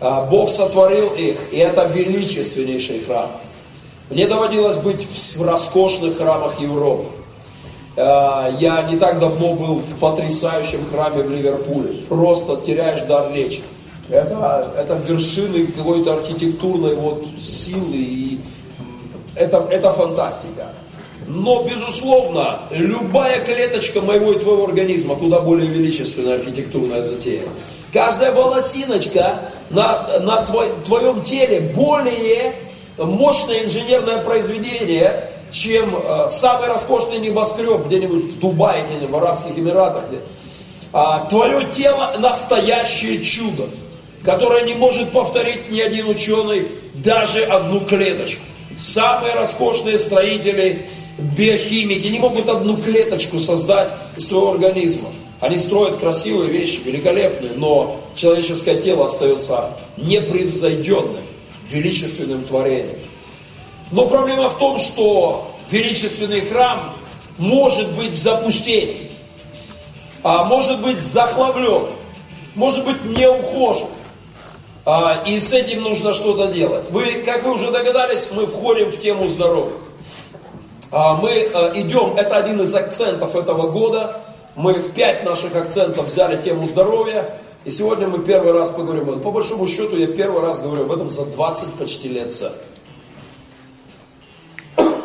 А, Бог сотворил их, и это величественнейший храм. Мне доводилось быть в роскошных храмах Европы. А, я не так давно был в потрясающем храме в Ливерпуле. Просто теряешь дар речи. Это, это вершины какой-то архитектурной вот силы. И это, это фантастика. Но, безусловно, любая клеточка моего и твоего организма куда более величественная архитектурная затея. Каждая волосиночка на, на твой, твоем теле более мощное инженерное произведение, чем э, самый роскошный небоскреб где-нибудь в Дубае, где-нибудь в Арабских Эмиратах. Где а, твое тело настоящее чудо, которое не может повторить ни один ученый даже одну клеточку. Самые роскошные строители, биохимики не могут одну клеточку создать из твоего организма. Они строят красивые вещи, великолепные, но человеческое тело остается непревзойденным, величественным творением. Но проблема в том, что величественный храм может быть в запустении, а может быть захламлен, может быть не ухожен. А, и с этим нужно что-то делать. Вы, как вы уже догадались, мы входим в тему здоровья. А, мы а, идем, это один из акцентов этого года. Мы в пять наших акцентов взяли тему здоровья. И сегодня мы первый раз поговорим. По большому счету, я первый раз говорю об этом за 20 почти лет церкви.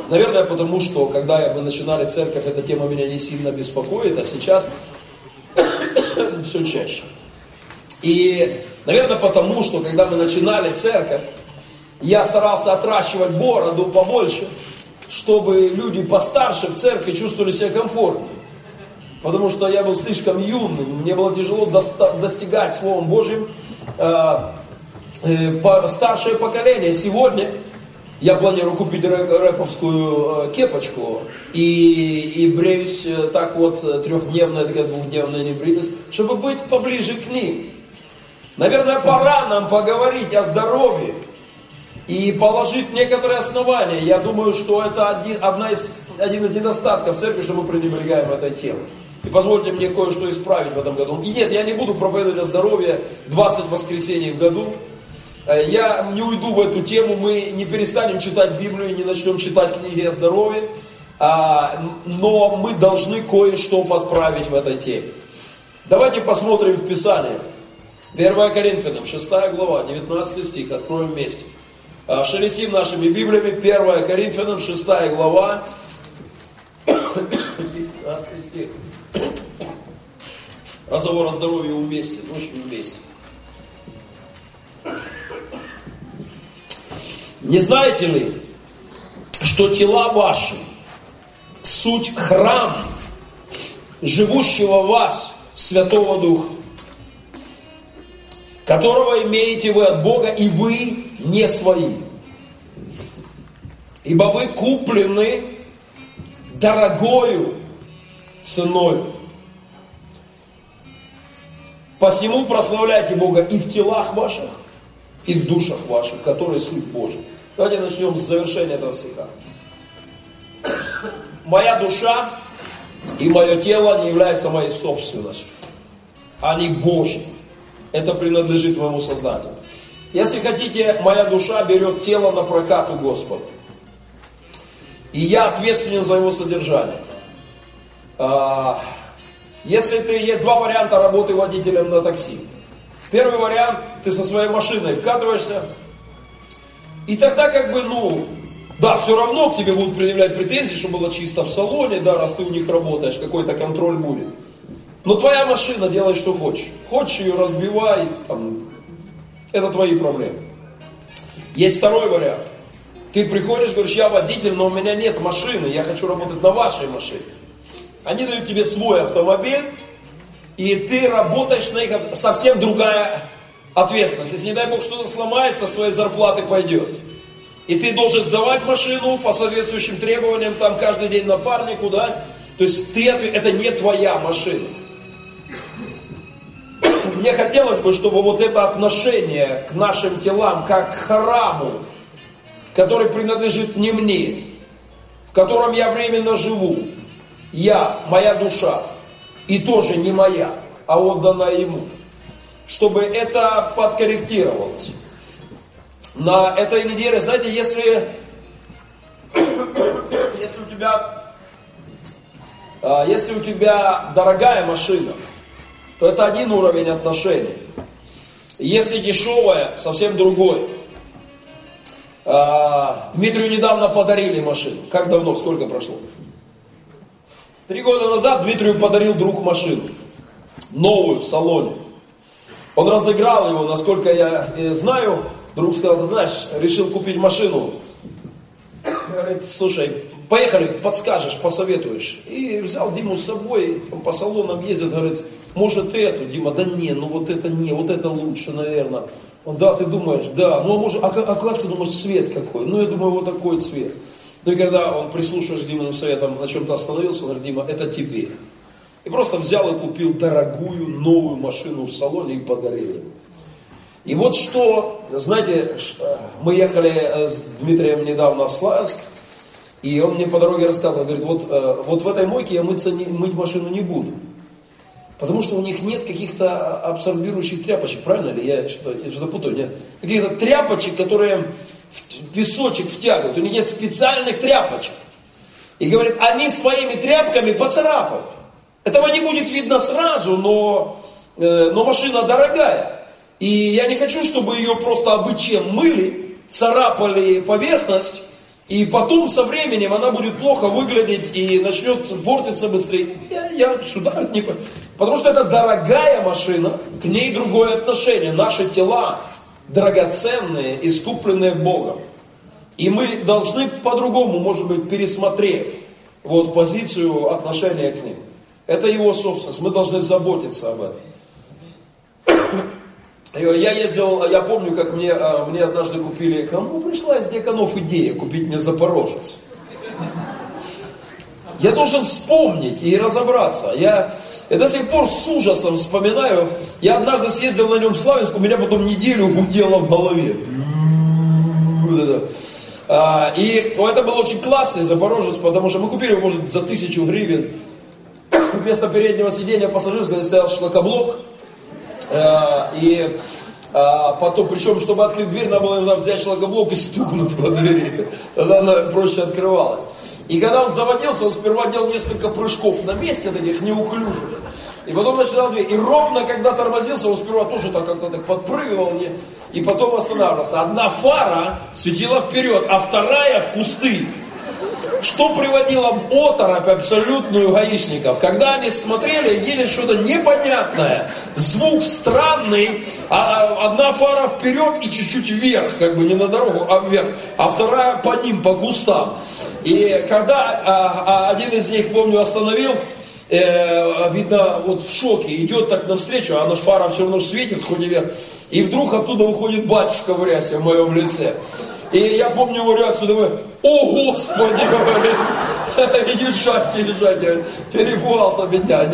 Наверное, потому что, когда мы начинали церковь, эта тема меня не сильно беспокоит, а сейчас все чаще. И, наверное, потому что, когда мы начинали церковь, я старался отращивать бороду побольше, чтобы люди постарше в церкви чувствовали себя комфортно. Потому что я был слишком юным, мне было тяжело достигать Словом Божьим э, э, старшее поколение. Сегодня я планирую купить рэповскую э, кепочку и, и бреюсь э, так вот трехдневная, такая двухдневная небритость, чтобы быть поближе к ним. Наверное, пора нам поговорить о здоровье и положить некоторые основания. Я думаю, что это один, одна из, один из недостатков церкви, что мы пренебрегаем этой темой. И позвольте мне кое-что исправить в этом году. И нет, я не буду проповедовать о здоровье 20 воскресений в году. Э, я не уйду в эту тему, мы не перестанем читать Библию, не начнем читать книги о здоровье, а, но мы должны кое-что подправить в этой теме. Давайте посмотрим в Писании. 1 Коринфянам, 6 глава, 19 стих, откроем вместе. А, шелестим нашими Библиями, 1 Коринфянам, 6 глава, 19 стих. Разговор о здоровье уместен, очень уместен. Не знаете ли, что тела ваши суть храм живущего в вас Святого Духа, которого имеете вы от Бога, и вы не свои. Ибо вы куплены дорогою ценой. Посему прославляйте Бога и в телах ваших, и в душах ваших, которые суть Божия. Давайте начнем с завершения этого стиха. Моя душа и мое тело не являются моей собственностью. Они Божьи. Это принадлежит моему Создателю. Если хотите, моя душа берет тело на прокат у Господа. И я ответственен за его содержание. Если ты, есть два варианта работы водителем на такси. Первый вариант, ты со своей машиной вкатываешься, и тогда как бы, ну, да, все равно к тебе будут предъявлять претензии, что было чисто в салоне, да, раз ты у них работаешь, какой-то контроль будет. Но твоя машина, делай что хочешь. Хочешь ее разбивай, там, это твои проблемы. Есть второй вариант. Ты приходишь, говоришь, я водитель, но у меня нет машины, я хочу работать на вашей машине. Они дают тебе свой автомобиль, и ты работаешь на их, совсем другая ответственность. Если, не дай Бог, что-то сломается, с твоей зарплаты пойдет. И ты должен сдавать машину по соответствующим требованиям, там каждый день напарнику, да? То есть ты, это не твоя машина. Мне хотелось бы, чтобы вот это отношение к нашим телам, как к храму, который принадлежит не мне, в котором я временно живу, я, моя душа, и тоже не моя, а отдана ему – чтобы это подкорректировалось. На этой неделе, знаете, если, если у тебя а, если у тебя дорогая машина, то это один уровень отношений. Если дешевая, совсем другой. А, Дмитрию недавно подарили машину. Как давно? Сколько прошло? Три года назад Дмитрию подарил друг машину. Новую в салоне. Он разыграл его, насколько я э, знаю. Друг сказал, ты знаешь, решил купить машину. Говорит, слушай, поехали, подскажешь, посоветуешь. И взял Диму с собой, он по салонам ездит, говорит, может эту, Дима, да не, ну вот это не, вот это лучше, наверное. Он, да, ты думаешь, да, ну а может, а, а как ты думаешь, цвет какой? Ну я думаю, вот такой цвет. Ну и когда он, прислушиваясь к Диминым советам, на чем-то остановился, он говорит, Дима, это тебе. И просто взял и купил дорогую новую машину в салоне и подарил ему. И вот что, знаете, э, мы ехали э, с Дмитрием недавно в Славянск, и он мне по дороге рассказывал, говорит, вот, э, вот в этой мойке я мыться мыть машину не буду. Потому что у них нет каких-то абсорбирующих тряпочек, правильно ли? Я что-то, что путаю, нет? Каких-то тряпочек, которые в песочек втягивают. У них нет специальных тряпочек. И говорит, они своими тряпками поцарапают. Этого не будет видно сразу, но, э, но машина дорогая. И я не хочу, чтобы ее просто обычно чем мыли, царапали поверхность, и потом со временем она будет плохо выглядеть и начнет портиться быстрее. Я, я сюда не... Потому что это дорогая машина, к ней другое отношение. Наши тела драгоценные, искупленные Богом. И мы должны по-другому, может быть, пересмотреть вот позицию отношения к ним. Это его собственность, мы должны заботиться об этом. Я ездил, я помню, как мне, а, мне однажды купили, кому пришла из деканов идея купить мне Запорожец. Я должен вспомнить и разобраться. Я, я до сих пор с ужасом вспоминаю. Я однажды съездил на нем в Славянск, у меня потом неделю гудело в голове. А, и это был очень классный Запорожец, потому что мы купили его, может, за тысячу гривен. Вместо переднего сидения пассажирского стоял шлакоблок. Э, и а потом, причем, чтобы открыть дверь, надо было иногда взять шлагоблок и стукнуть по двери. Тогда она проще открывалась. И когда он заводился, он сперва делал несколько прыжков на месте таких неуклюжих. И потом начинал дверь. И ровно, когда тормозился, он сперва тоже так как-то так подпрыгивал. И потом останавливался. Одна фара светила вперед, а вторая в кусты. Что приводило в оторопь абсолютную гаишников? Когда они смотрели, ели что-то непонятное, звук странный, а одна фара вперед и чуть-чуть вверх, как бы не на дорогу, а вверх, а вторая по ним, по кустам. И когда а, а один из них, помню, остановил, э, видно, вот в шоке, идет так навстречу, а наша фара все равно светит, хоть и вверх, и вдруг оттуда выходит батюшка в рясе в моем лице. И я помню его реакцию, думаю, о Господи, говорит, езжайте, езжайте, перепугался меня.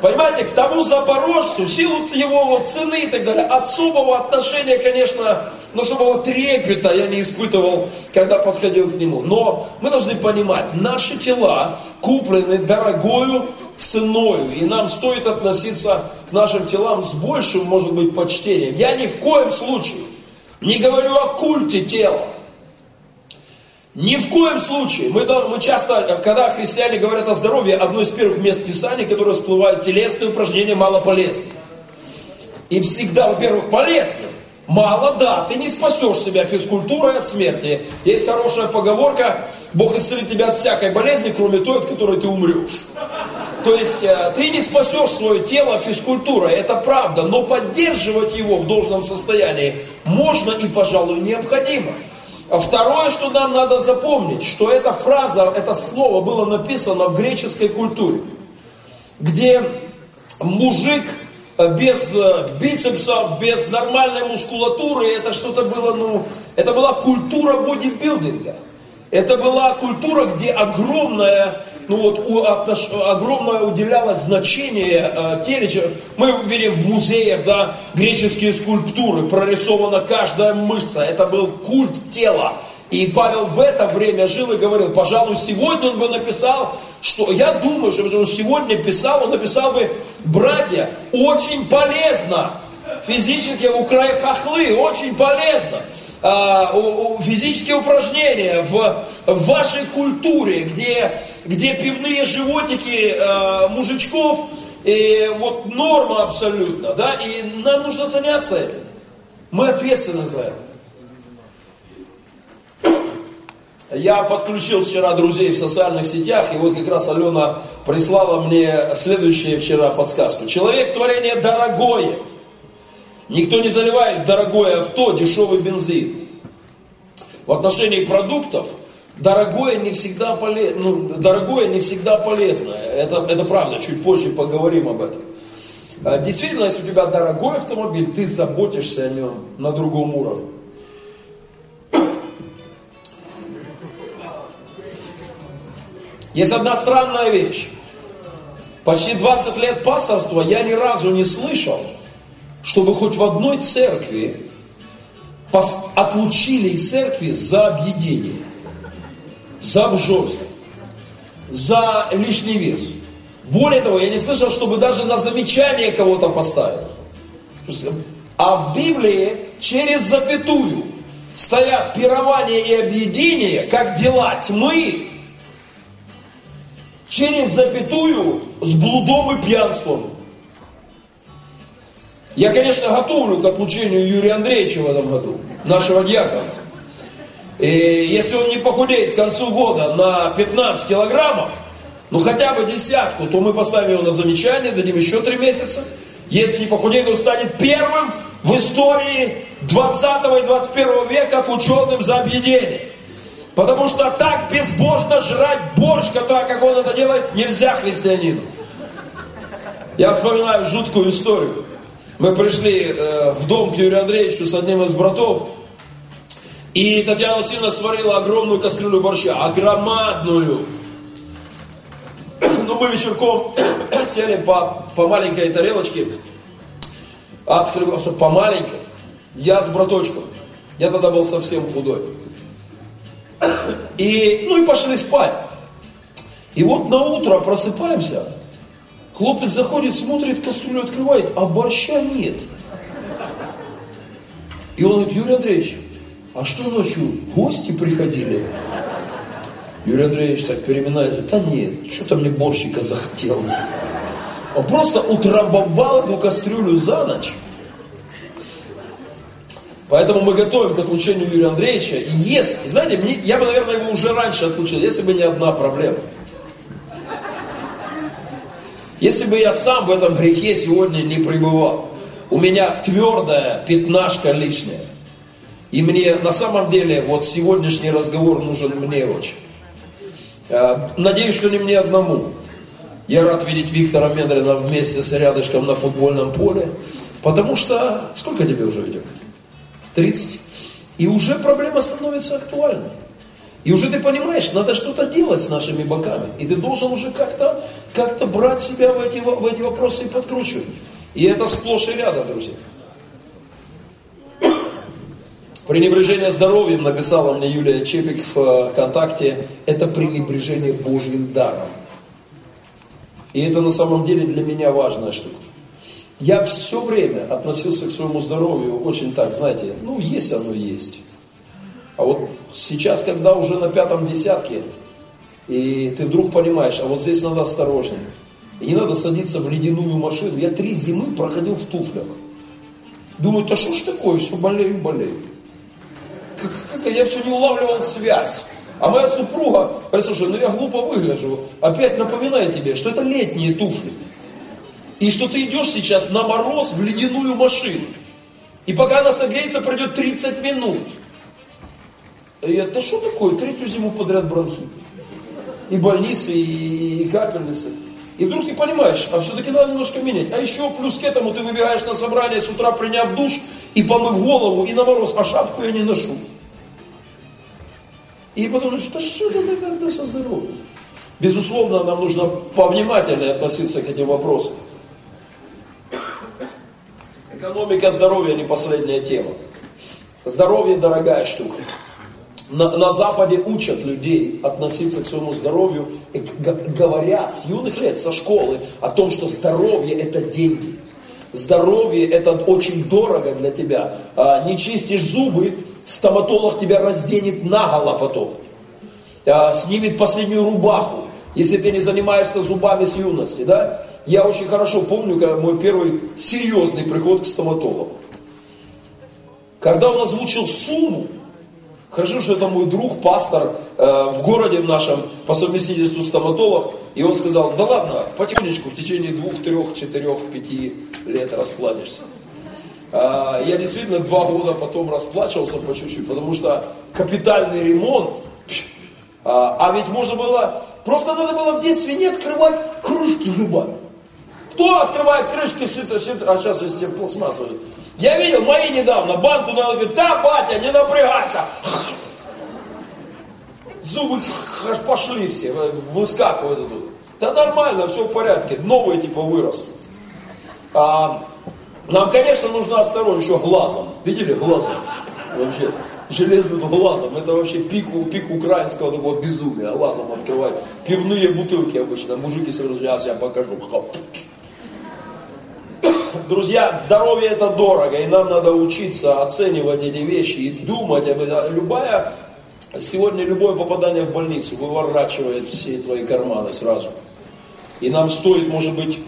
Понимаете, к тому запорожцу, в силу его вот цены и так далее, особого отношения, конечно, но особого трепета я не испытывал, когда подходил к нему. Но мы должны понимать, наши тела куплены дорогою ценою, и нам стоит относиться к нашим телам с большим, может быть, почтением. Я ни в коем случае не говорю о культе тела. Ни в коем случае. Мы, мы часто, когда христиане говорят о здоровье, одно из первых мест Писания, которое всплывает, телесные упражнения мало полезны. И всегда, во-первых, полезны. Мало, да, ты не спасешь себя физкультурой от смерти. Есть хорошая поговорка, Бог исцелит тебя от всякой болезни, кроме той, от которой ты умрешь. То есть э, ты не спасешь свое тело физкультурой, это правда, но поддерживать его в должном состоянии можно и, пожалуй, необходимо. А второе, что нам надо запомнить, что эта фраза, это слово было написано в греческой культуре, где мужик без э, бицепсов, без нормальной мускулатуры, это что-то было, ну, это была культура бодибилдинга. Это была культура, где огромная, ну вот, у, отнош, огромное уделялось значение э, теле. Мы видим в музеях, да, греческие скульптуры, прорисована каждая мышца. Это был культ тела. И Павел в это время жил и говорил, пожалуй, сегодня он бы написал, что я думаю, что он сегодня писал, он написал бы, братья, очень полезно физические укра... хохлы, очень полезно. А, физические упражнения в, в вашей культуре, где, где пивные животики а, мужичков, и вот норма абсолютно, да, и нам нужно заняться этим. Мы ответственны за это. Я подключил вчера друзей в социальных сетях, и вот как раз Алена прислала мне следующее вчера подсказку. Человек творение дорогое. Никто не заливает в дорогое авто дешевый бензин. В отношении продуктов дорогое не всегда, поле... ну, дорогое не всегда полезно. Это, это правда, чуть позже поговорим об этом. А, действительно, если у тебя дорогой автомобиль, ты заботишься о нем на другом уровне. Есть одна странная вещь. Почти 20 лет пасторства я ни разу не слышал, чтобы хоть в одной церкви отлучили из церкви за объедение, за обжорство, за лишний вес. Более того, я не слышал, чтобы даже на замечание кого-то поставили. А в Библии через запятую стоят пирование и объединение, как дела тьмы, через запятую с блудом и пьянством. Я, конечно, готовлю к отлучению Юрия Андреевича в этом году, нашего дьякона. И если он не похудеет к концу года на 15 килограммов, ну хотя бы десятку, то мы поставим его на замечание, дадим еще три месяца. Если не похудеет, он станет первым в истории 20 и 21 века отлученным за объедение. Потому что так безбожно жрать борщ, который, как он это делает, нельзя христианину. Я вспоминаю жуткую историю. Мы пришли э, в дом к Юрию Андреевичу с одним из братов, и Татьяна Васильевна сварила огромную кастрюлю борща, огромадную. Ну, мы вечерком сели по, по маленькой тарелочке, отхлебался по маленькой, я с браточком. Я тогда был совсем худой. И, ну и пошли спать. И вот на утро просыпаемся, хлопец заходит, смотрит, кастрюлю открывает, а борща нет. И он говорит, Юрий Андреевич, а что ночью, гости приходили? Юрий Андреевич так переминает, да нет, что-то мне борщика захотелось. Он просто утрамбовал эту кастрюлю за ночь. Поэтому мы готовим к отлучению Юрия Андреевича. И если, знаете, мне, я бы, наверное, его уже раньше отлучил, если бы не одна проблема. Если бы я сам в этом грехе сегодня не пребывал, у меня твердая пятнашка лишняя. И мне на самом деле вот сегодняшний разговор нужен мне очень. Э, надеюсь, что не мне одному. Я рад видеть Виктора Медрина вместе с рядышком на футбольном поле. Потому что... Сколько тебе уже, Витек? 30. И уже проблема становится актуальной. И уже ты понимаешь, надо что-то делать с нашими боками. И ты должен уже как-то как брать себя в эти, в эти вопросы и подкручивать. И это сплошь и рядом, друзья. Пренебрежение здоровьем, написала мне Юлия Чепик в э, ВКонтакте, это пренебрежение Божьим даром. И это на самом деле для меня важная штука. Я все время относился к своему здоровью очень так, знаете, ну есть оно есть. А вот сейчас, когда уже на пятом десятке, и ты вдруг понимаешь, а вот здесь надо осторожнее. И не надо садиться в ледяную машину. Я три зимы проходил в туфлях. Думаю, да что ж такое, все болею, болею. Как, как, я все не улавливал связь. А моя супруга, слушай, ну я глупо выгляжу, опять напоминаю тебе, что это летние туфли. И что ты идешь сейчас на мороз в ледяную машину. И пока она согреется, пройдет 30 минут. И я, да что такое, третью зиму подряд бронхит. И больницы, и, и капельницы. И вдруг ты понимаешь, а все-таки надо немножко менять. А еще плюс к этому ты выбегаешь на собрание с утра, приняв душ, и помыв голову, и на мороз, а шапку я не ношу. И потом, да что это такое со здоровьем? Безусловно, нам нужно повнимательнее относиться к этим вопросам. Экономика здоровья не последняя тема. Здоровье дорогая штука. На, на Западе учат людей относиться к своему здоровью, говоря с юных лет, со школы, о том, что здоровье это деньги. Здоровье это очень дорого для тебя. А, не чистишь зубы, стоматолог тебя разденет наголо потом. А, снимет последнюю рубаху, если ты не занимаешься зубами с юности. Да? Я очень хорошо помню когда мой первый серьезный приход к стоматологу. Когда он озвучил сумму, Хорошо, что это мой друг, пастор э, в городе нашем, по совместительству стоматолог, и он сказал, да ладно, потихонечку, в течение двух, трех, четырех, пяти лет расплатишься. Э, я действительно два года потом расплачивался по чуть-чуть, потому что капитальный ремонт, э, а ведь можно было, просто надо было в детстве не открывать крышки зубами. Кто открывает крышки, сито, сито, а сейчас из пластмассовые. Я видел мои недавно, банку надо, говорит, да, батя, не напрягайся. Зубы аж пошли все, выскакивают тут. Да нормально, все в порядке, новые типа вырастут. А, нам, конечно, нужно осторожно еще глазом. Видели глазом? Вообще, железным глазом. Это вообще пик, пик украинского такого безумия. Глазом открывать. Пивные бутылки обычно. Мужики сразу, сейчас я покажу. Друзья, здоровье это дорого, и нам надо учиться оценивать эти вещи и думать. Любая, сегодня любое попадание в больницу выворачивает все твои карманы сразу. И нам стоит, может быть,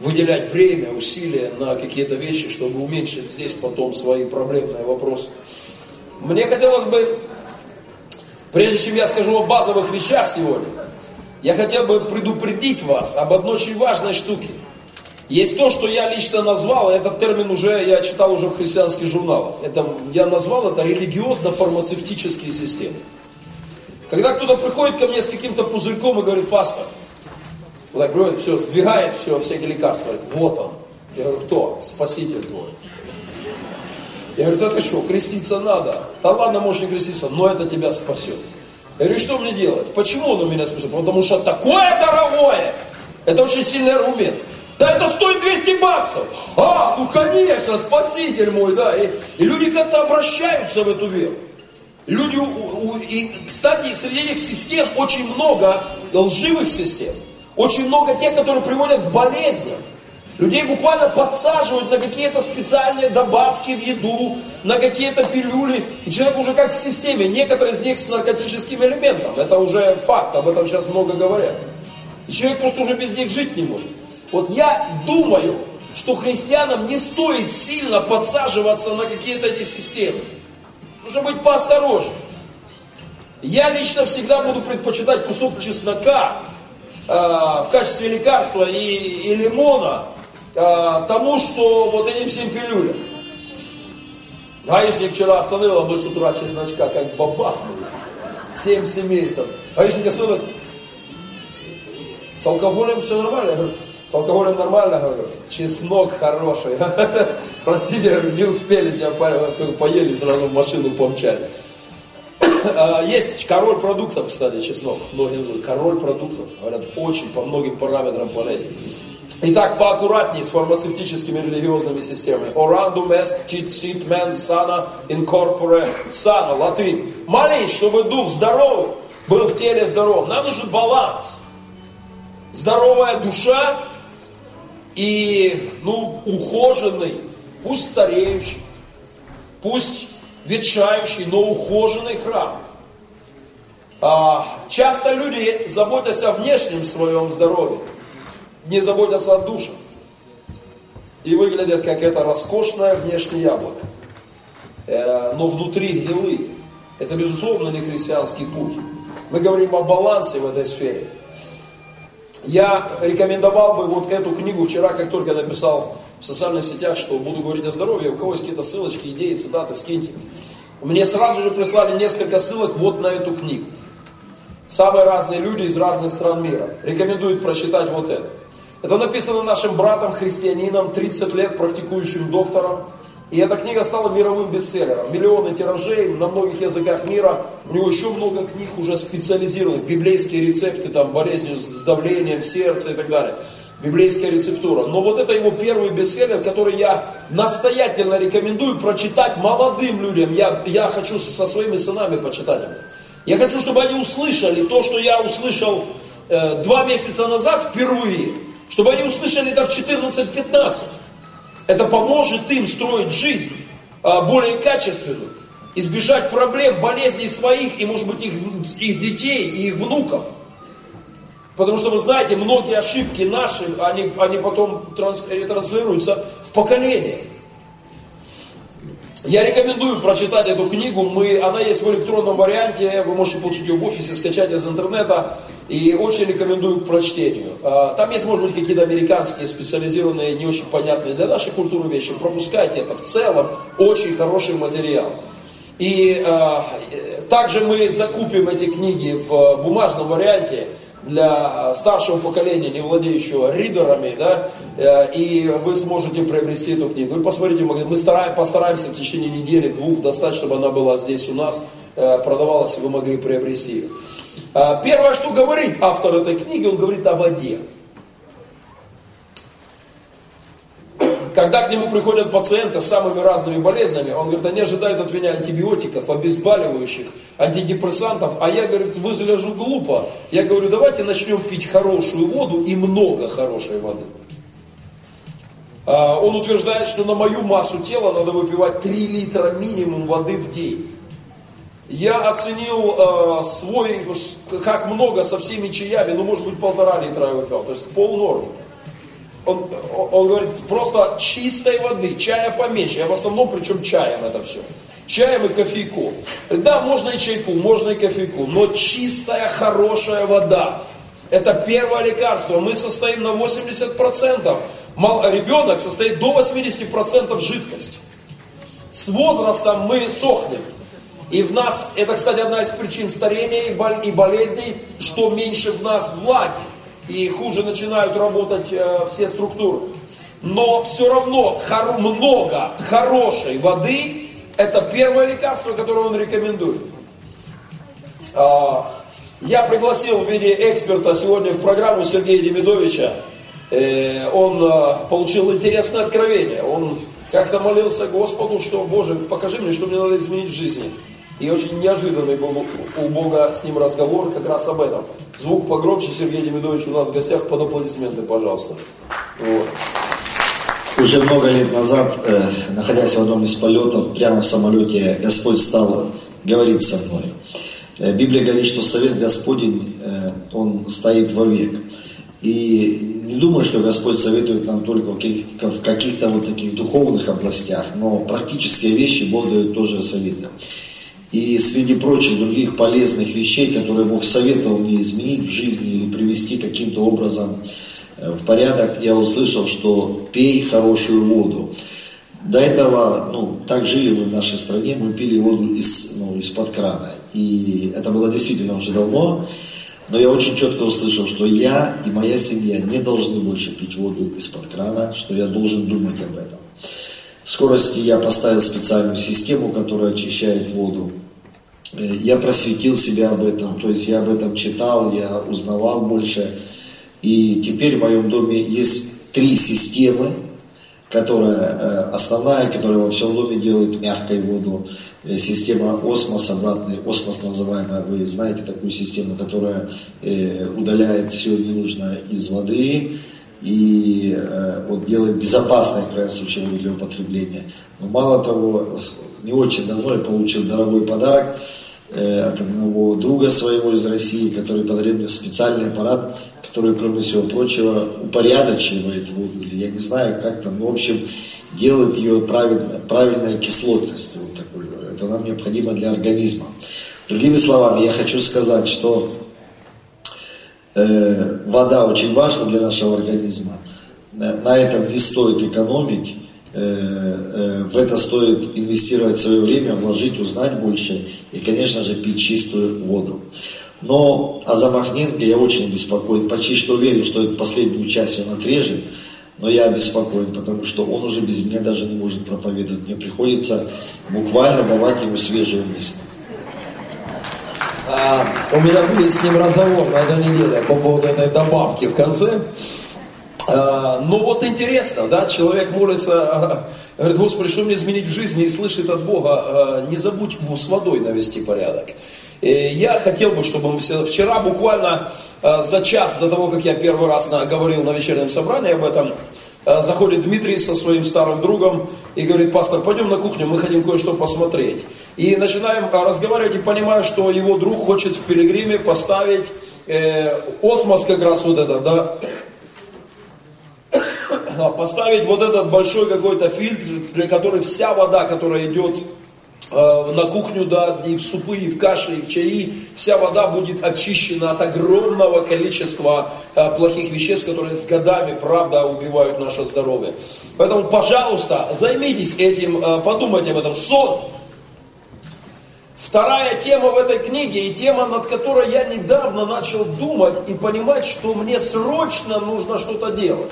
выделять время, усилия на какие-то вещи, чтобы уменьшить здесь потом свои проблемные вопросы. Мне хотелось бы, прежде чем я скажу о базовых вещах сегодня, я хотел бы предупредить вас об одной очень важной штуке – есть то, что я лично назвал, этот термин уже я читал уже в христианских журналах. Это, я назвал это религиозно-фармацевтические системы. Когда кто-то приходит ко мне с каким-то пузырьком и говорит, пастор, вот так говорит, все, сдвигает все, всякие лекарства, говорит, вот он. Я говорю, кто? Спаситель твой. Я говорю, да ты что, креститься надо? Да ладно, можешь не креститься, но это тебя спасет. Я говорю, что мне делать? Почему он у меня спасет? Потому что такое дорогое. Это очень сильный аргумент. Да это стоит 200 баксов. А, ну конечно, спаситель мой, да. И, и люди как-то обращаются в эту веру. Люди, и, кстати, среди этих систем очень много лживых систем. Очень много тех, которые приводят к болезням. Людей буквально подсаживают на какие-то специальные добавки в еду, на какие-то пилюли. И человек уже как в системе. Некоторые из них с наркотическим элементом. Это уже факт, об этом сейчас много говорят. И человек просто уже без них жить не может. Вот я думаю, что христианам не стоит сильно подсаживаться на какие-то эти системы. Нужно быть поосторожнее. Я лично всегда буду предпочитать кусок чеснока э, в качестве лекарства и, и лимона э, тому, что вот этим всем пилюлям. Гаишник вчера остановила, мы с утра чесночка как бабахнули. Семь семейцев. Гаишник остановил, с алкоголем все нормально. Я говорю, с алкоголем нормально, говорю. Чеснок хороший. Простите, не успели, сейчас поели, сразу в машину помчали. А, есть король продуктов, кстати, чеснок. Многие называют король продуктов. Говорят, очень по многим параметрам полезен. Итак, поаккуратнее с фармацевтическими религиозными системами. Orandum est sit mens sana incorpore sana. Латынь. Молись, чтобы дух здоровый был в теле здоров. Нам нужен баланс. Здоровая душа и, ну, ухоженный, пусть стареющий, пусть ветшающий, но ухоженный храм. А, часто люди, заботясь о внешнем своем здоровье, не заботятся о душе. И выглядят как это роскошное внешнее яблоко. Э, но внутри гнилые. Это, безусловно, не христианский путь. Мы говорим о балансе в этой сфере. Я рекомендовал бы вот эту книгу вчера, как только написал в социальных сетях, что буду говорить о здоровье, у кого есть какие-то ссылочки, идеи, цитаты, скиньте. Мне сразу же прислали несколько ссылок вот на эту книгу. Самые разные люди из разных стран мира. Рекомендуют прочитать вот это. Это написано нашим братом-христианином, 30 лет практикующим доктором, и эта книга стала мировым бестселлером. Миллионы тиражей на многих языках мира. У него еще много книг уже специализированных. Библейские рецепты, там, болезнью с давлением сердца и так далее. Библейская рецептура. Но вот это его первый бестселлер, который я настоятельно рекомендую прочитать молодым людям. Я, я хочу со своими сынами почитать. Я хочу, чтобы они услышали то, что я услышал э, два месяца назад впервые. Чтобы они услышали это в 14-15. Это поможет им строить жизнь а, более качественную, избежать проблем, болезней своих и, может быть, их, их детей и их внуков. Потому что вы знаете, многие ошибки наши, они, они потом транс, транслируются в поколение. Я рекомендую прочитать эту книгу. Мы, она есть в электронном варианте. Вы можете получить ее в офисе, скачать из интернета. И очень рекомендую к прочтению. А, там есть, может быть, какие-то американские специализированные, не очень понятные для нашей культуры вещи. Пропускайте это. В целом, очень хороший материал. И э, также мы закупим эти книги в бумажном варианте для старшего поколения, не владеющего ридерами, да, э, и вы сможете приобрести эту книгу. Вы посмотрите, мы стараем, постараемся в течение недели, двух достать, чтобы она была здесь у нас, э, продавалась, и вы могли приобрести ее. Э, первое, что говорит автор этой книги, он говорит о воде. когда к нему приходят пациенты с самыми разными болезнями, он говорит, они ожидают от меня антибиотиков, обезболивающих, антидепрессантов, а я, говорит, выгляжу глупо. Я говорю, давайте начнем пить хорошую воду и много хорошей воды. А, он утверждает, что на мою массу тела надо выпивать 3 литра минимум воды в день. Я оценил э, свой, как много со всеми чаями, ну может быть полтора литра я выпил, то есть пол он, он говорит, просто чистой воды, чая поменьше. Я в основном, причем чаем это все. Чаем и кофейку. Да, можно и чайку, можно и кофейку, но чистая, хорошая вода. Это первое лекарство. Мы состоим на 80%. Мал, ребенок состоит до 80% жидкости. С возрастом мы сохнем. И в нас, это, кстати, одна из причин старения и болезней, что меньше в нас влаги и хуже начинают работать э, все структуры. Но все равно хор, много хорошей воды – это первое лекарство, которое он рекомендует. А, я пригласил в виде эксперта сегодня в программу Сергея Демидовича. Э, он э, получил интересное откровение. Он как-то молился Господу, что, Боже, покажи мне, что мне надо изменить в жизни. И очень неожиданный был у Бога с ним разговор как раз об этом. Звук погромче, Сергей Демидович у нас в гостях, под аплодисменты, пожалуйста. Вот. Уже много лет назад, э, находясь в одном из полетов, прямо в самолете, Господь стал говорить со мной. Э, Библия говорит, что совет Господень, э, он стоит вовек. И не думаю, что Господь советует нам только в каких-то вот таких духовных областях, но практические вещи Бог дает тоже советы. И среди прочих других полезных вещей, которые Бог советовал мне изменить в жизни или привести каким-то образом э, в порядок, я услышал, что пей хорошую воду. До этого, ну, так жили мы в нашей стране, мы пили воду из, ну, из-под крана. И это было действительно уже давно, но я очень четко услышал, что я и моя семья не должны больше пить воду из-под крана, что я должен думать об этом. В скорости я поставил специальную систему, которая очищает воду. Э, я просветил себя об этом, то есть я об этом читал, я узнавал больше. И теперь в моем доме есть три системы, которая э, основная, которая во всем доме делает мягкую воду. Э, система осмос, обратный осмос называемая, вы знаете такую систему, которая удаляет все ненужное из воды и вот, делает безопасной, в крайнем случае, для употребления. Но мало того, не очень давно я получил дорогой подарок – от одного друга своего из России, который подарил мне специальный аппарат, который, кроме всего прочего, упорядочивает воду, или я не знаю, как там, ну, в общем, делает ее правильно, правильной кислотностью, вот такой, это нам необходимо для организма. Другими словами, я хочу сказать, что э, вода очень важна для нашего организма, на, на этом не стоит экономить, Э, э, в это стоит инвестировать свое время, вложить, узнать больше и, конечно же, пить чистую воду. Но о Замахненко я очень беспокоен, почти что уверен, что последнюю часть он отрежет, но я обеспокоен, потому что он уже без меня даже не может проповедовать. Мне приходится буквально давать ему свежую мысль. А, у меня был с ним разговор на этой неделе по поводу этой добавки в конце. А, но вот интересно, да, человек молится, а, говорит, Господи, что мне изменить в жизни и слышит от Бога, а, не забудь с водой навести порядок. И я хотел бы, чтобы мы вчера буквально за час до того, как я первый раз говорил на вечернем собрании об этом, заходит Дмитрий со своим старым другом и говорит, пастор, пойдем на кухню, мы хотим кое-что посмотреть. И начинаем разговаривать и понимаю, что его друг хочет в Пилигриме поставить э, осмос как раз вот этот, да, поставить вот этот большой какой-то фильтр, для которого вся вода, которая идет Э, на кухню, да, и в супы, и в каши, и в чаи, вся вода будет очищена от огромного количества э, плохих веществ, которые с годами, правда, убивают наше здоровье. Поэтому, пожалуйста, займитесь этим, э, подумайте об этом. Сон. Вторая тема в этой книге, и тема, над которой я недавно начал думать и понимать, что мне срочно нужно что-то делать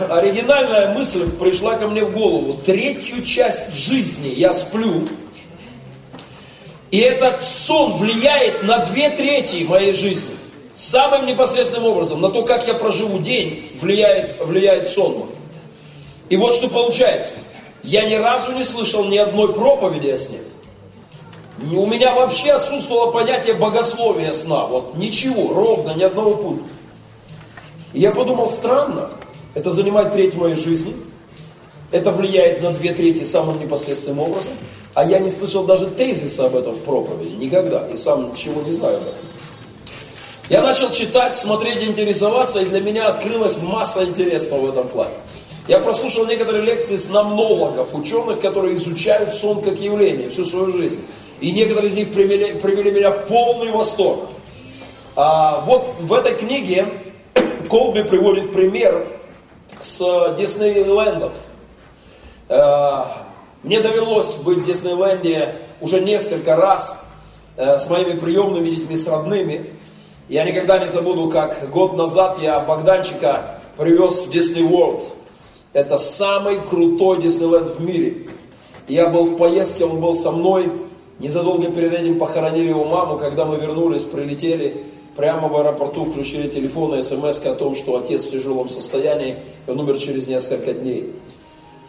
оригинальная мысль пришла ко мне в голову. Третью часть жизни я сплю, и этот сон влияет на две трети моей жизни. Самым непосредственным образом, на то, как я проживу день, влияет, влияет сон И вот что получается. Я ни разу не слышал ни одной проповеди о сне. У меня вообще отсутствовало понятие богословия сна. Вот ничего, ровно, ни одного пункта. И я подумал, странно, это занимает треть моей жизни. Это влияет на две трети самым непосредственным образом. А я не слышал даже тезиса об этом в проповеди. Никогда. И сам ничего не знаю об этом. Я начал читать, смотреть, интересоваться, и для меня открылась масса интересного в этом плане. Я прослушал некоторые лекции с намнологов, ученых, которые изучают сон как явление всю свою жизнь. И некоторые из них привели, привели меня в полный восторг. А, вот в этой книге Колби приводит пример с Диснейлендом. Э, мне довелось быть в Диснейленде уже несколько раз э, с моими приемными детьми, с родными. Я никогда не забуду, как год назад я Богданчика привез в Дисней World. Это самый крутой Диснейленд в мире. Я был в поездке, он был со мной. Незадолго перед этим похоронили его маму. Когда мы вернулись, прилетели, Прямо в аэропорту включили телефон и смс о том, что отец в тяжелом состоянии, он умер через несколько дней.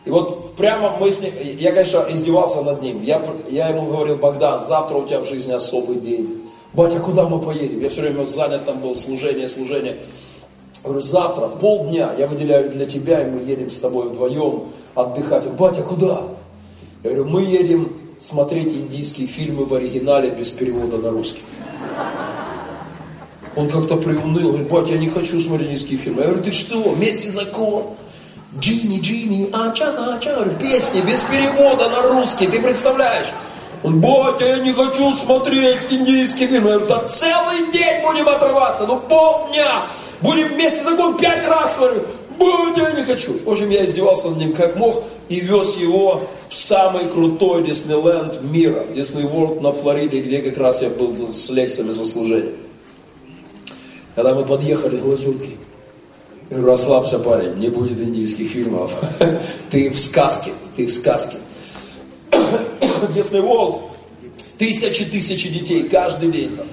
И вот прямо мы с ним, я, конечно, издевался над ним. Я, я ему говорил, Богдан, завтра у тебя в жизни особый день. Батя, куда мы поедем? Я все время занят, там был служение, служение. Говорю, завтра, полдня я выделяю для тебя, и мы едем с тобой вдвоем отдыхать. Батя, куда? Я говорю, мы едем смотреть индийские фильмы в оригинале без перевода на русский. Он как-то приуныл, говорит, батя, я не хочу смотреть индийские фильмы. Я говорю, ты что, месть закон? Джинни, Джинни, ача, ача. Говорю, песни без перевода на русский, ты представляешь? Он, батя, я не хочу смотреть индийские фильмы. Я говорю, да целый день будем отрываться, ну полдня. Будем вместе закон пять раз, говорю. Батя, я не хочу. В общем, я издевался над ним как мог и вез его в самый крутой Диснейленд мира, Дисней World на Флориде, где как раз я был с лекциями за служение. Когда мы подъехали, глазунки, я говорю, расслабься, парень, не будет индийских фильмов. Ты в сказке, ты в сказке. Дисней Волт, тысячи-тысячи детей каждый день там.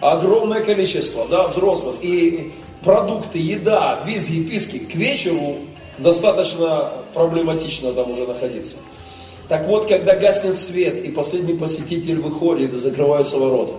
Огромное количество, да, взрослых. И продукты, еда, визги, писки. К вечеру достаточно проблематично там уже находиться. Так вот, когда гаснет свет, и последний посетитель выходит, и закрываются ворота,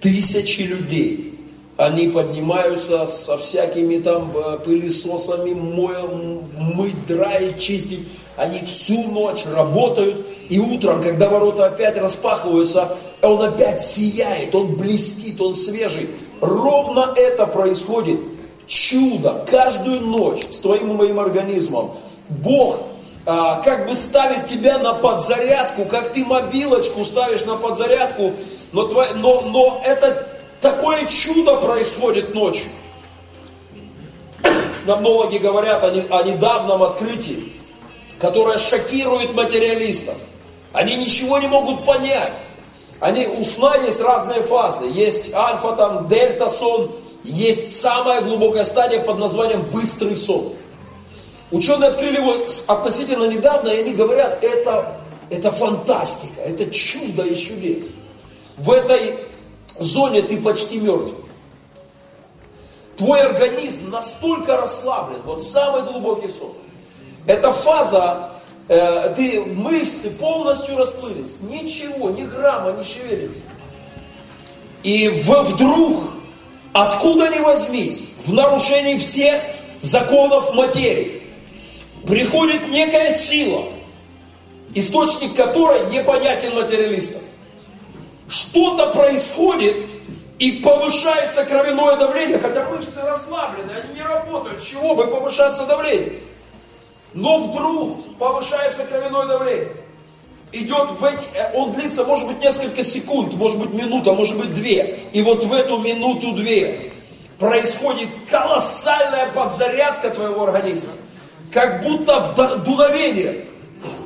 тысячи людей они поднимаются со всякими там э, пылесосами, моем, мыть, драить, чистить. Они всю ночь работают, и утром, когда ворота опять распахиваются, он опять сияет, он блестит, он свежий. Ровно это происходит. Чудо каждую ночь с твоим и моим организмом. Бог а, как бы ставит тебя на подзарядку, как ты мобилочку ставишь на подзарядку, но, твой, но, но это Такое чудо происходит ночью. Сномнологи говорят о, о недавнем открытии, которое шокирует материалистов. Они ничего не могут понять. Они, у сна есть разные фазы. Есть альфа, там, дельта сон. Есть самая глубокая стадия под названием быстрый сон. Ученые открыли его относительно недавно, и они говорят, это, это фантастика, это чудо и чудес. В этой зоне ты почти мертв. Твой организм настолько расслаблен, вот самый глубокий сон. Эта фаза, э, ты мышцы полностью расплылись, ничего, ни грамма не шевелится. И вдруг, откуда ни возьмись, в нарушении всех законов материи. Приходит некая сила, источник которой непонятен материалистам. Что-то происходит, и повышается кровяное давление, хотя мышцы расслаблены, они не работают. Чего бы повышаться давление? Но вдруг повышается кровяное давление. Идет в эти, э, он длится, может быть, несколько секунд, может быть, минута, может быть, две. И вот в эту минуту-две происходит колоссальная подзарядка твоего организма. Как будто дуновение.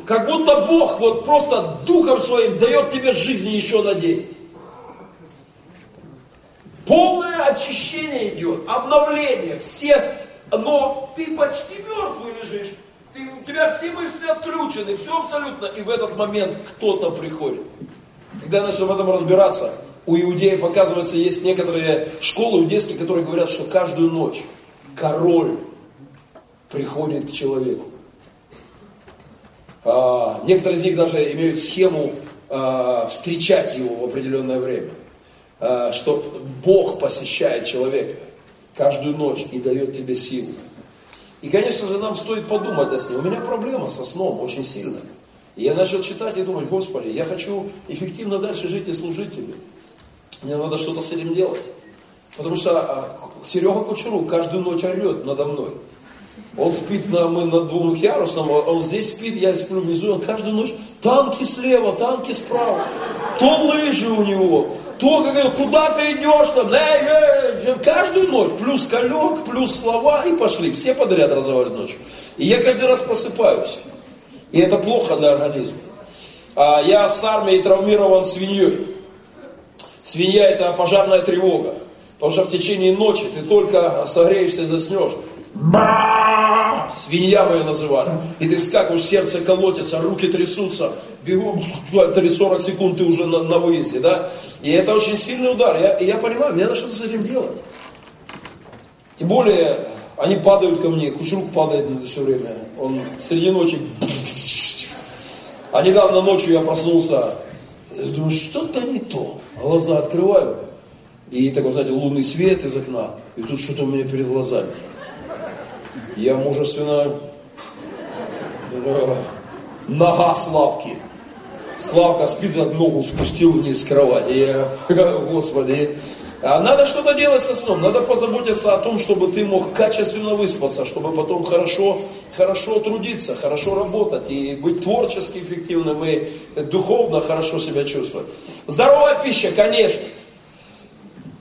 Как будто Бог вот просто духом своим дает тебе жизни еще на день. Полное очищение идет, обновление всех, но ты почти мертвый лежишь, ты, у тебя все мышцы отключены, все абсолютно, и в этот момент кто-то приходит. Когда я начал в этом разбираться, у иудеев, оказывается, есть некоторые школы иудейские, которые говорят, что каждую ночь король приходит к человеку. А, некоторые из них даже имеют схему а, встречать его в определенное время. А, что Бог посещает человека каждую ночь и дает тебе силу. И, конечно же, нам стоит подумать о сне. У меня проблема со сном очень сильная. И я начал читать и думать, Господи, я хочу эффективно дальше жить и служить Тебе. Мне надо что-то с этим делать. Потому что Серега Кучерук каждую ночь орет надо мной. Он спит на, мы на двухъярусном, он здесь спит, я сплю внизу, он каждую ночь танки слева, танки справа, то лыжи у него, то как, куда ты идешь там, эй, эй, каждую ночь, плюс колек, плюс слова, и пошли, все подряд разговаривают ночью. И я каждый раз просыпаюсь. И это плохо для организма. А я с армией травмирован свиньей. Свинья это пожарная тревога. Потому что в течение ночи ты только согреешься и заснешь. Ба! Свинья мы ее называли. И ты вскакиваешь, сердце колотится, руки трясутся, бегом 40 секунд ты уже на, на выезде, да? И это очень сильный удар. Я, я понимаю, мне надо что-то с этим делать. Тем более, они падают ко мне, Кучерук падает все время. Он среди ночи... А недавно ночью я проснулся, думаю, что-то не то. Глаза открываю, и такой, знаете, лунный свет из окна, и тут что-то у меня перед глазами. Я мужественно... Э, нога Славки. Славка спит, ногу спустил вниз с кровати. Господи, а надо что-то делать со сном, надо позаботиться о том, чтобы ты мог качественно выспаться, чтобы потом хорошо, хорошо трудиться, хорошо работать и быть творчески эффективным и духовно хорошо себя чувствовать. Здоровая пища, конечно.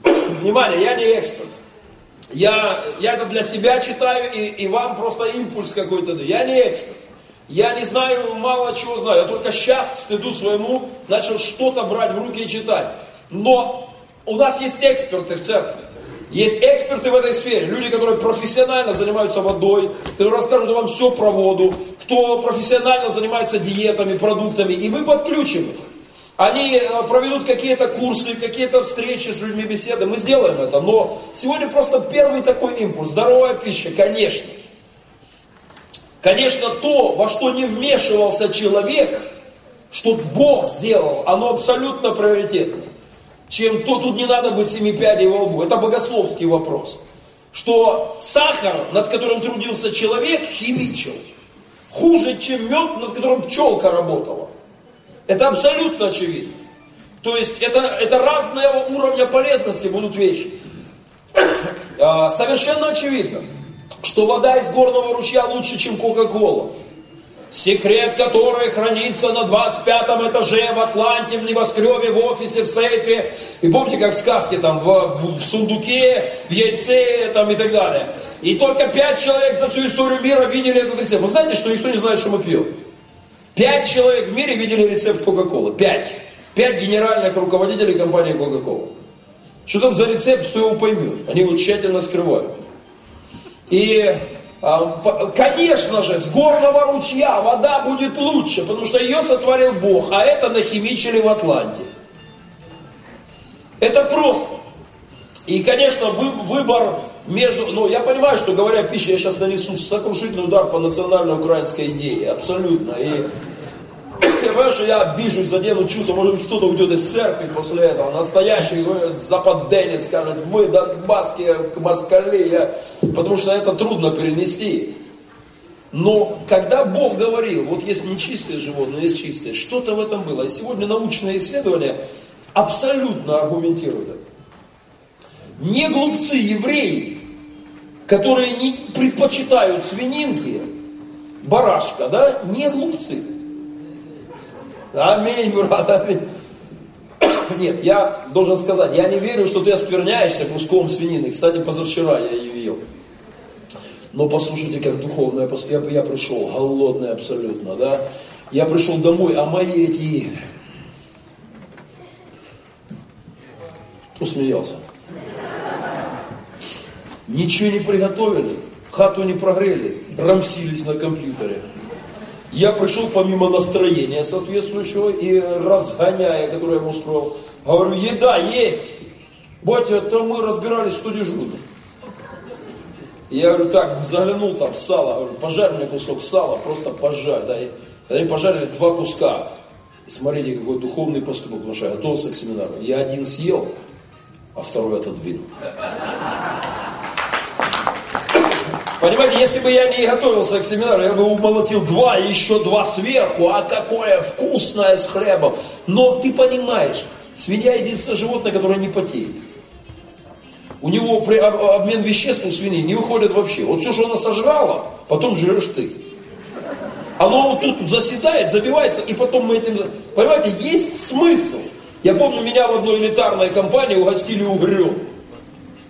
Внимание, я не эксперт. Я, я это для себя читаю и, и вам просто импульс какой-то даю. Я не эксперт. Я не знаю, мало чего знаю. Я только сейчас к стыду своему начал что-то брать в руки и читать. Но у нас есть эксперты в церкви. Есть эксперты в этой сфере, люди, которые профессионально занимаются водой, которые расскажут вам все про воду, кто профессионально занимается диетами, продуктами, и мы подключим их. Они э, проведут какие-то курсы, какие-то встречи с людьми, беседы, мы сделаем это. Но сегодня просто первый такой импульс, здоровая пища, конечно. Конечно, то, во что не вмешивался человек, что Бог сделал, оно абсолютно приоритетно чем то тут не надо быть семи пядей во лбу. Это богословский вопрос. Что сахар, над которым трудился человек, химичил. Хуже, чем мед, над которым пчелка работала. Это абсолютно очевидно. То есть это, это разного уровня полезности будут вещи. А, совершенно очевидно, что вода из горного ручья лучше, чем Кока-Кола секрет которой хранится на 25 этаже в Атланте, в небоскребе, в офисе, в сейфе. И помните, как в сказке, там, в, в, в сундуке, в яйце, там, и так далее. И только пять человек за всю историю мира видели этот рецепт. Вы знаете, что никто не знает, что мы пьем? Пять человек в мире видели рецепт Кока-Колы. Пять. Пять генеральных руководителей компании Кока-Кола. Что там за рецепт, кто его поймет. Они его тщательно скрывают. И а, конечно же, с горного ручья вода будет лучше, потому что ее сотворил Бог, а это нахимичили в Атланте. Это просто. И, конечно, выбор между... Ну, я понимаю, что говоря о пище, я сейчас нанесу сокрушительный удар по национальной украинской идее. Абсолютно. И Я понимаю, что я обижусь, задену чувство, может быть, кто-то уйдет из церкви после этого, настоящий западенец скажет, вы донбасские москали, я... потому что это трудно перенести. Но когда Бог говорил, вот есть нечистые животные, есть чистые, что-то в этом было. И сегодня научные исследования абсолютно аргументируют это. Не глупцы евреи, которые не предпочитают свининки, барашка, да, не глупцы. Аминь, брат, аминь. Нет, я должен сказать, я не верю, что ты оскверняешься куском свинины. Кстати, позавчера я ее ел. Но послушайте, как духовно я, я, я пришел, голодный абсолютно, да. Я пришел домой, а мои эти... Кто смеялся? Ничего не приготовили, хату не прогрели, рамсились на компьютере. Я пришел помимо настроения соответствующего и разгоняя, которое я ему устроил, говорю, еда есть. Батя, то мы разбирались, кто дежурный. Я говорю, так, заглянул там сало, говорю, пожарь мне кусок сала, просто пожарь. Да, они пожарили два куска. Смотрите, какой духовный поступок, потому что я готовился к семинару. Я один съел, а второй отодвинул. Понимаете, если бы я не готовился к семинару, я бы умолотил два и еще два сверху, а какое вкусное с хлебом. Но ты понимаешь, свинья единственное животное, которое не потеет. У него при, обмен веществ у свиньи не выходит вообще. Вот все, что она сожрала, потом жрешь ты. Оно вот тут заседает, забивается, и потом мы этим... Понимаете, есть смысл. Я помню, меня в одной элитарной компании угостили угрем.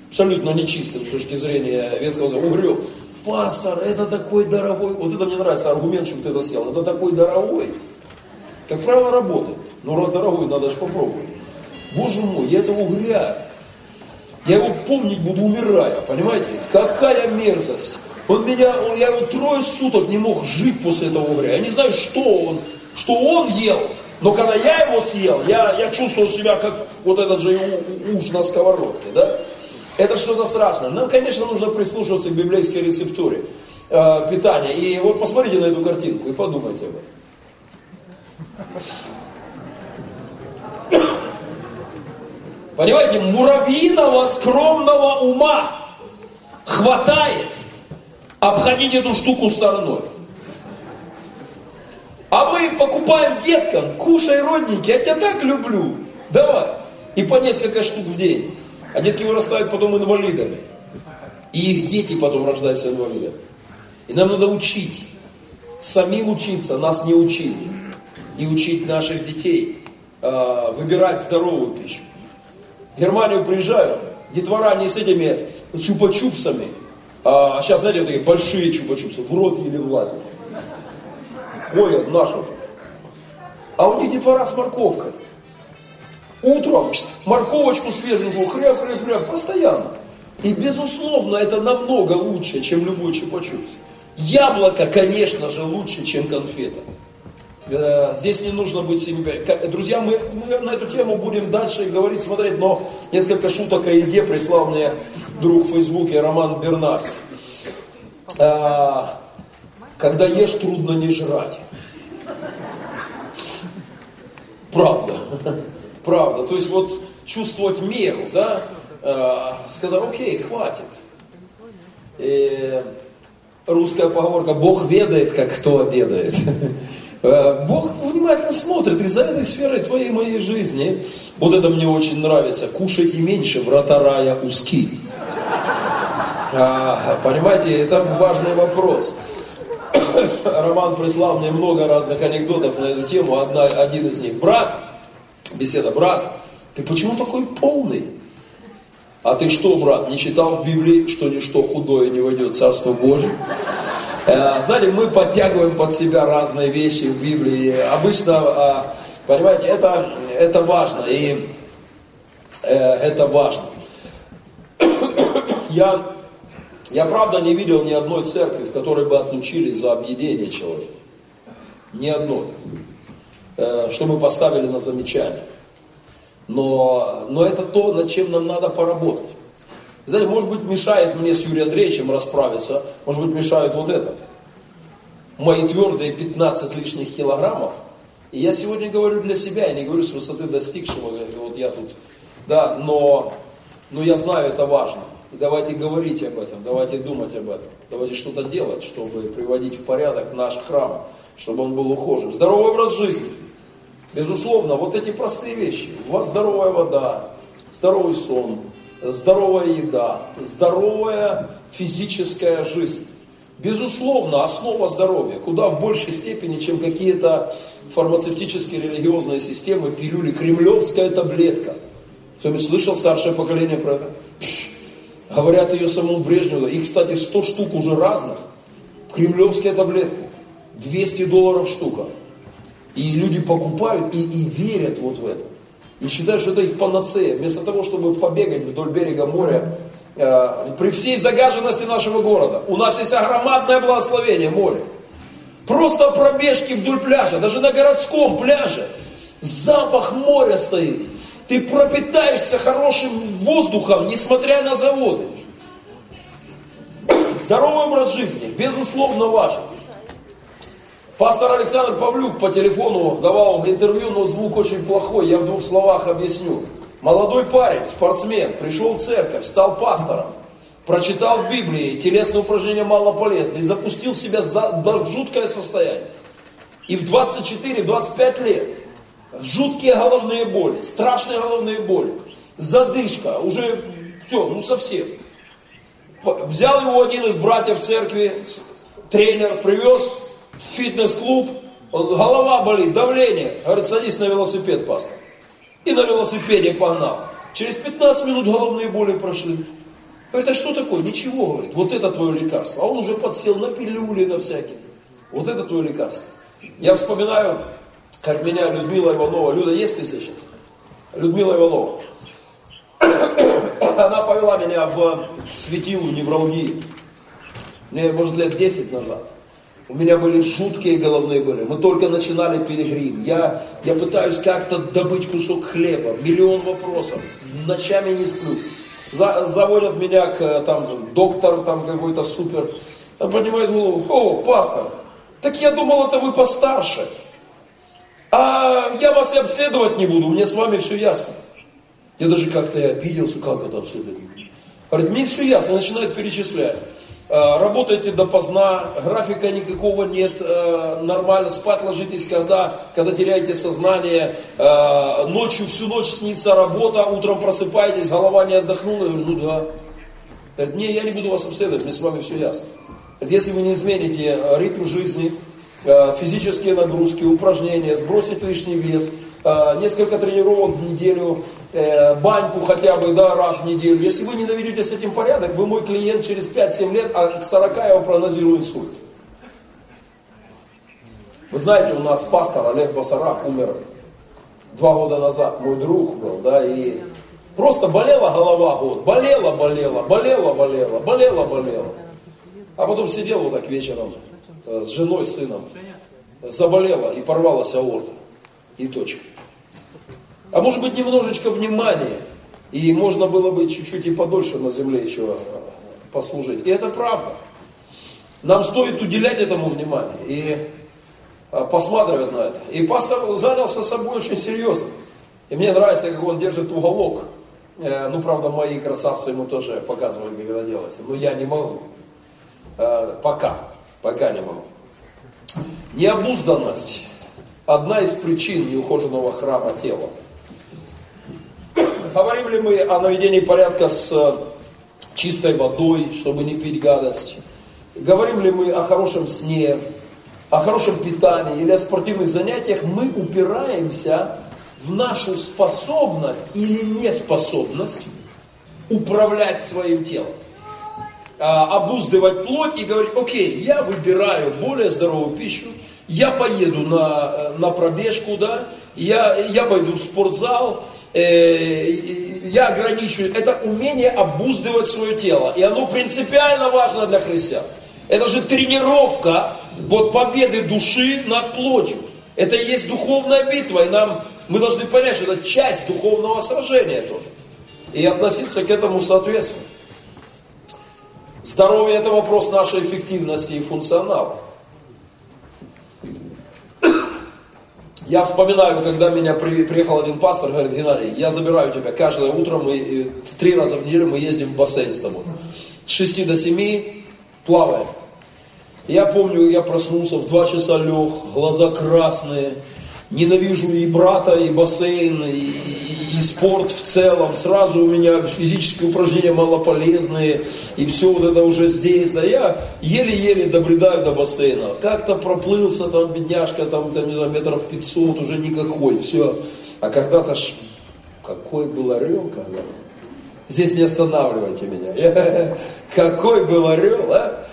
Абсолютно нечистым с точки зрения ветхого закона. Угрем. Пастор, это такой дорогой. Вот это мне нравится аргумент, чтобы ты это съел. Это такой дорогой. Как правило, работает. Но раз дорогой, надо же попробовать. Боже мой, я это угря я его помнить буду, умирая, понимаете? Какая мерзость. Он меня, я его трое суток не мог жить после этого угря. Я не знаю, что он, что он ел. Но когда я его съел, я, я чувствовал себя как вот этот же уж на сковородке, да? Это что-то страшное. Нам, конечно, нужно прислушиваться к библейской рецептуре э, питания. И вот посмотрите на эту картинку и подумайте об этом. Понимаете, муравьиного скромного ума хватает обходить эту штуку стороной. А мы покупаем деткам, кушай, родненький, я тебя так люблю, давай. И по несколько штук в день. А детки вырастают потом инвалидами. И их дети потом рождаются инвалидами. И нам надо учить. Самим учиться, нас не учить. И учить наших детей. Э, выбирать здоровую пищу. В Германию приезжают, детвора не с этими чупа-чупсами, а сейчас, знаете, вот такие большие чупа-чупсы, в рот еле влазят. Ходят наши. А у них детвора с морковкой. Утром морковочку свеженькую, хряп, хряп, хряп, постоянно. И безусловно, это намного лучше, чем любой чупа-чупс. Яблоко, конечно же, лучше, чем конфета. Э, здесь не нужно быть себе. Друзья, мы, мы на эту тему будем дальше говорить, смотреть, но несколько шуток о еде прислал мне друг в Фейсбуке Роман Бернас. А, когда ешь, трудно не жрать. Правда. Правда. То есть вот чувствовать меру, да? А, сказал, окей, хватит. И русская поговорка, Бог ведает, как кто обедает. Э, Бог внимательно смотрит и за этой сферой твоей моей жизни. Вот это мне очень нравится. Кушайте меньше, врата рая узки. А, понимаете, это важный вопрос. Роман прислал мне много разных анекдотов на эту тему. Одна, один из них. Брат, беседа, брат, ты почему такой полный? А ты что, брат, не читал в Библии, что ничто худое не войдет в Царство Божие? Э, знаете, мы подтягиваем под себя разные вещи в Библии. Обычно, э, понимаете, это, это важно. И э, это важно. Я, я правда не видел ни одной церкви, в которой бы отлучили за объедение человека. Ни одной. Что мы поставили на замечание. Но, но это то, над чем нам надо поработать. Знаете, может быть, мешает мне с Юрием Андреевичем расправиться, может быть, мешает вот это. Мои твердые 15 лишних килограммов И я сегодня говорю для себя, я не говорю с высоты достигшего, вот я тут, да, но, но я знаю, это важно. И давайте говорить об этом, давайте думать об этом, давайте что-то делать, чтобы приводить в порядок наш храм, чтобы он был ухожен. Здоровый образ жизни. Безусловно, вот эти простые вещи. Здоровая вода, здоровый сон, здоровая еда, здоровая физическая жизнь. Безусловно, основа здоровья, куда в большей степени, чем какие-то фармацевтические религиозные системы, пилюли, кремлевская таблетка. Кто-нибудь слышал старшее поколение про это? Пш, говорят ее самому Брежневу. И, кстати, 100 штук уже разных. Кремлевская таблетка. 200 долларов штука. И люди покупают и, и верят вот в это. И считают, что это их панацея. Вместо того, чтобы побегать вдоль берега моря, э, при всей загаженности нашего города, у нас есть огромадное благословение море. Просто пробежки вдоль пляжа, даже на городском пляже, запах моря стоит. Ты пропитаешься хорошим воздухом, несмотря на заводы. Здоровый образ жизни, безусловно, важен. Пастор Александр Павлюк по телефону давал интервью, но звук очень плохой, я в двух словах объясню. Молодой парень, спортсмен, пришел в церковь, стал пастором, прочитал в Библии, телесные упражнения мало полезны, и запустил себя за жуткое состояние. И в 24-25 лет жуткие головные боли, страшные головные боли, задышка, уже все, ну совсем. Взял его один из братьев церкви, тренер, привез, фитнес-клуб, голова болит, давление. Говорит, садись на велосипед, пастор. И на велосипеде погнал. Через 15 минут головные боли прошли. Говорит, а что такое? Ничего, говорит, вот это твое лекарство. А он уже подсел на пилюли, на всякие. Вот это твое лекарство. Я вспоминаю, как меня Людмила Иванова, Люда, есть ты сейчас? Людмила Иванова. Она повела меня в светилу невралгии. Мне, может, лет 10 назад. У меня были жуткие головные боли. Мы только начинали пилигрим. Я, я пытаюсь как-то добыть кусок хлеба. Миллион вопросов. Ночами не сплю. За, заводят меня к там, доктор там какой-то супер. Он поднимает голову. О, пастор, так я думал, это вы постарше. А я вас и обследовать не буду, мне с вами все ясно. Я даже как-то и обиделся, как это обследовать. Говорит, мне все ясно, начинает перечислять. Э, работаете допоздна, графика никакого нет, э, нормально спать ложитесь, когда, когда теряете сознание, э, ночью всю ночь снится работа, утром просыпаетесь, голова не отдохнула, я говорю, ну да. Говорит, не, я не буду вас обследовать, мне с вами все ясно. Говорит, если вы не измените ритм жизни, физические нагрузки, упражнения, сбросить лишний вес, несколько тренировок в неделю, э, баньку хотя бы да, раз в неделю. Если вы не наведете с этим порядок, вы мой клиент через 5-7 лет, а к 40 я вам прогнозирую инсульт. Вы знаете, у нас пастор Олег Басарах умер два года назад, мой друг был, да, и просто болела голова год, болела, болела, болела, болела, болела, болела. А потом сидел вот так вечером э, с женой, с сыном, заболела и порвалась аорта. И точка. А может быть немножечко внимания. И можно было бы чуть-чуть и подольше на земле еще э, послужить. И это правда. Нам стоит уделять этому внимание и э, посматривать на это. И пастор занялся собой очень серьезно. И мне нравится, как он держит уголок. Э, ну, правда, мои красавцы ему тоже показывали, как это делается. Но я не могу. Пока. Пока не могу. Необузданность. Одна из причин неухоженного храма тела. Говорим ли мы о наведении порядка с э, чистой водой, чтобы не пить гадость? Говорим ли мы о хорошем сне, о хорошем питании или о спортивных занятиях? Мы упираемся в нашу способность или неспособность управлять своим телом а, обуздывать плоть и говорить, окей, я выбираю более здоровую пищу, я поеду на, э, на пробежку, да, я, я пойду в спортзал, я ограничиваю, это умение обуздывать свое тело. И оно принципиально важно для христиан. Это же тренировка вот победы души над плотью. Это и есть духовная битва, и нам, мы должны понять, что это часть духовного сражения тоже. И относиться к этому соответственно. Здоровье – это вопрос нашей эффективности и функционала. Я вспоминаю, когда меня приехал один пастор, говорит, Геннадий, я забираю тебя каждое утро, мы три раза в неделю мы ездим в бассейн с тобой. С 6 до 7 плаваем. Я помню, я проснулся в 2 часа лег, глаза красные, ненавижу и брата, и бассейн, и, и спорт в целом. Сразу у меня физические упражнения малополезные, и все вот это уже здесь. Да я еле-еле добредаю до бассейна. Как-то проплылся там, бедняжка, там, там, не знаю, метров 500, уже никакой, все. А когда-то ж, какой был орел когда Здесь не останавливайте меня. Какой был орел, а?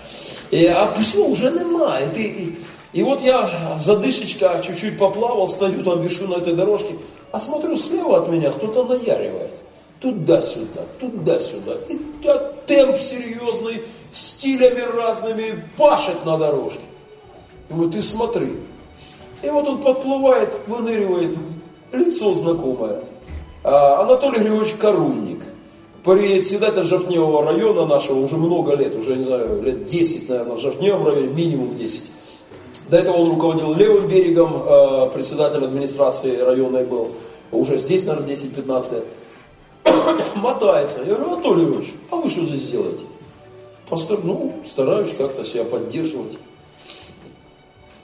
И, а все, уже нема. И, ты, и, и вот я задышечка чуть-чуть поплавал, стою там, вешу на этой дорожке, а смотрю слева от меня кто-то наяривает. Туда-сюда, туда-сюда. И темп серьезный, стилями разными, пашет на дорожке. Думаю, ты смотри. И вот он подплывает, выныривает, лицо знакомое. А, Анатолий Григорьевич Корунник, председатель Жовневого района нашего уже много лет, уже, не знаю, лет 10, наверное, в Жовневом районе, минимум 10. До этого он руководил левым берегом, э, председатель администрации районной был. Уже здесь, наверное, 10-15 лет. Мотается. Я говорю, Анатолий Ильич, а вы что здесь делаете? Постар... Ну, стараюсь как-то себя поддерживать.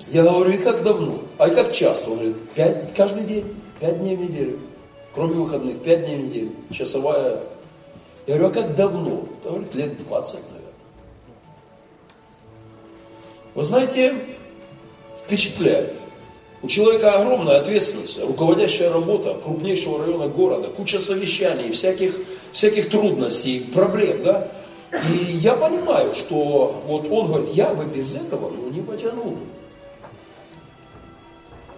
Я говорю, и как давно? А и как часто? Он говорит, пять, каждый день, пять дней в неделю. Кроме выходных, пять дней в неделю. Часовая. Я говорю, а как давно? Он говорит, лет 20, наверное. Вы знаете, впечатляет. У человека огромная ответственность, руководящая работа крупнейшего района города, куча совещаний, всяких, всяких трудностей, проблем, да. И я понимаю, что вот он говорит, я бы без этого ну, не потянул.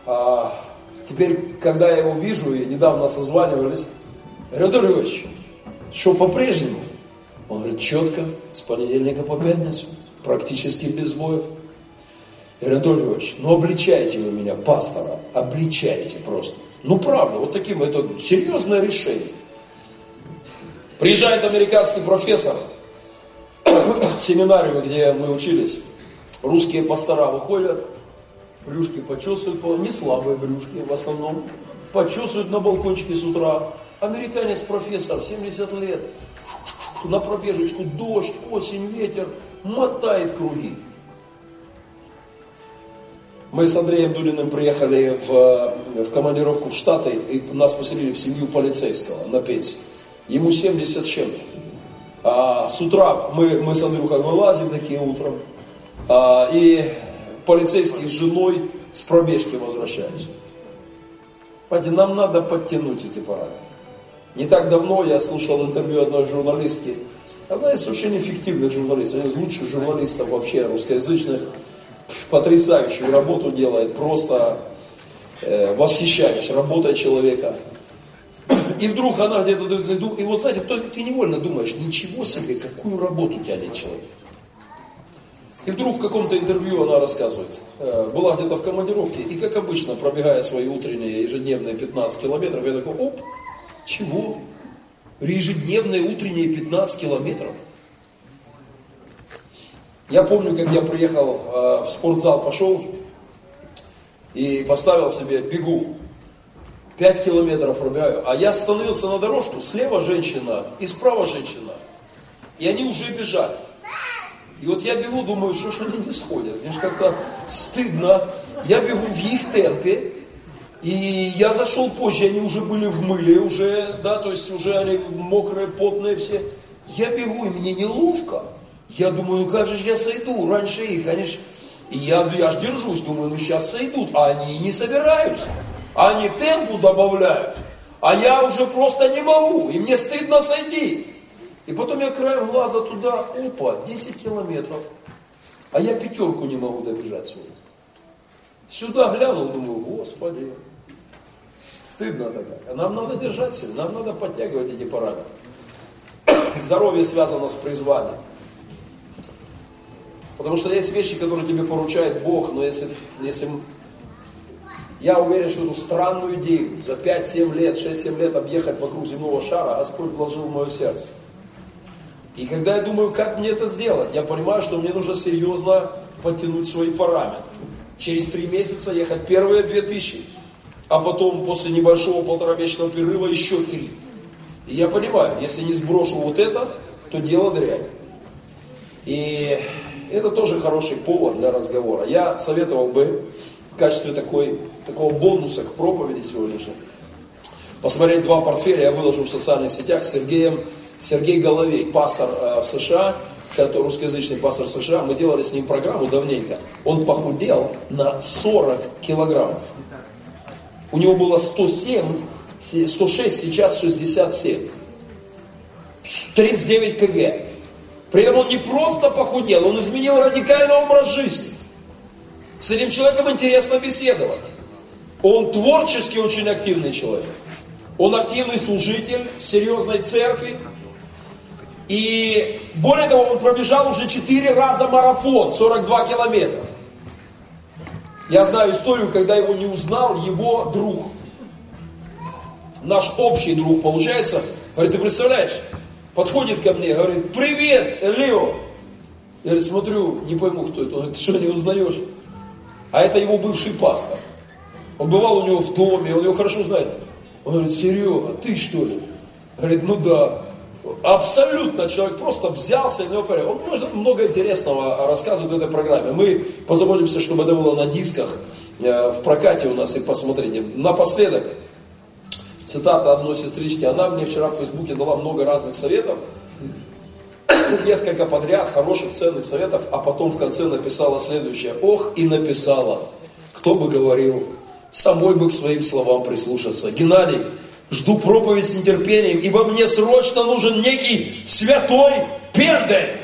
А теперь, когда я его вижу, и недавно созванивались, Анатолий Ильич, что по-прежнему? Он говорит, четко, с понедельника по пятницу, практически без сбоев. Говорю, Анатолий Львович, ну обличайте вы меня, пастора, обличайте просто. Ну правда, вот таким, это серьезное решение. Приезжает американский профессор в семинарию, где мы учились. Русские пастора выходят, брюшки почесывают, не слабые брюшки в основном, почесывают на балкончике с утра. Американец профессор, 70 лет, на пробежечку, дождь, осень, ветер, мотает круги. Мы с Андреем Дулиным приехали в, в командировку в Штаты, и нас поселили в семью полицейского на пенсии. Ему 70 с чем-то. А, с утра мы, мы с Андрюхой вылазим такие утром, а, и полицейский с женой с пробежки возвращаются. Понимаете, нам надо подтянуть эти параметры. Не так давно я слушал интервью одной журналистки. Она из очень эффективных журналистов, один из лучших журналистов вообще русскоязычных потрясающую работу делает, просто э, восхищаюсь работой человека. И вдруг она где-то, и вот знаете, ты невольно думаешь, ничего себе, какую работу тянет человек. И вдруг в каком-то интервью она рассказывает, э, была где-то в командировке, и как обычно, пробегая свои утренние ежедневные 15 километров, я такой, оп, чего? Ежедневные утренние 15 километров? Я помню, как я приехал э, в спортзал, пошел и поставил себе бегу. Пять километров пробегаю. А я остановился на дорожку, слева женщина и справа женщина. И они уже бежали. И вот я бегу, думаю, что ж они не сходят. Мне же как-то стыдно. Я бегу в их темпе. И я зашел позже, они уже были в мыле, уже, да, то есть уже они мокрые, потные все. Я бегу, и мне неловко. Я думаю, ну как же я сойду раньше их, они ж... И я, я ж держусь, думаю, ну сейчас сойдут, а они не собираются. Они темпу добавляют, а я уже просто не могу, и мне стыдно сойти. И потом я краем глаза туда, опа, 10 километров. А я пятерку не могу добежать сегодня. Сюда глянул, думаю, господи, стыдно тогда. Нам надо держать себя, нам надо подтягивать эти параметры. Здоровье связано с призванием. Потому что есть вещи, которые тебе поручает Бог, но если, если я уверен, что эту странную идею за 5-7 лет, 6-7 лет объехать вокруг земного шара Господь вложил в мое сердце. И когда я думаю, как мне это сделать, я понимаю, что мне нужно серьезно подтянуть свои параметры. Через три месяца ехать первые 2000, а потом после небольшого полуторамесячного перерыва еще три. И я понимаю, если не сброшу вот это, то дело дрянь. И это тоже хороший повод для разговора. Я советовал бы в качестве такой, такого бонуса к проповеди сегодняшней посмотреть два портфеля, я выложу в социальных сетях с Сергеем, Сергей Головей, пастор э, в США, который русскоязычный пастор США, мы делали с ним программу давненько. Он похудел на 40 килограммов. У него было 107, 106, сейчас 67. 39 кг. При этом он не просто похудел, он изменил радикальный образ жизни. С этим человеком интересно беседовать. Он творчески очень активный человек. Он активный служитель серьезной церкви. И более того, он пробежал уже 4 раза марафон, 42 километра. Я знаю историю, когда его не узнал его друг. Наш общий друг, получается. Говорит, ты представляешь, подходит ко мне, говорит, привет, Лео. Я говорю, смотрю, не пойму, кто это. Он говорит, ты что, не узнаешь? А это его бывший пастор. Он бывал у него в доме, он его хорошо знает. Он говорит, Серега, ты что ли? Говорит, ну да. Абсолютно человек просто взялся, и него порядок. Он может много интересного рассказывать в этой программе. Мы позаботимся, чтобы это было на дисках э, в прокате у нас, и посмотрите. Напоследок, цитата одной сестрички, она мне вчера в Фейсбуке дала много разных советов, несколько подряд хороших, ценных советов, а потом в конце написала следующее. Ох, и написала, кто бы говорил, самой бы к своим словам прислушаться. Геннадий, жду проповедь с нетерпением, ибо мне срочно нужен некий святой пендель.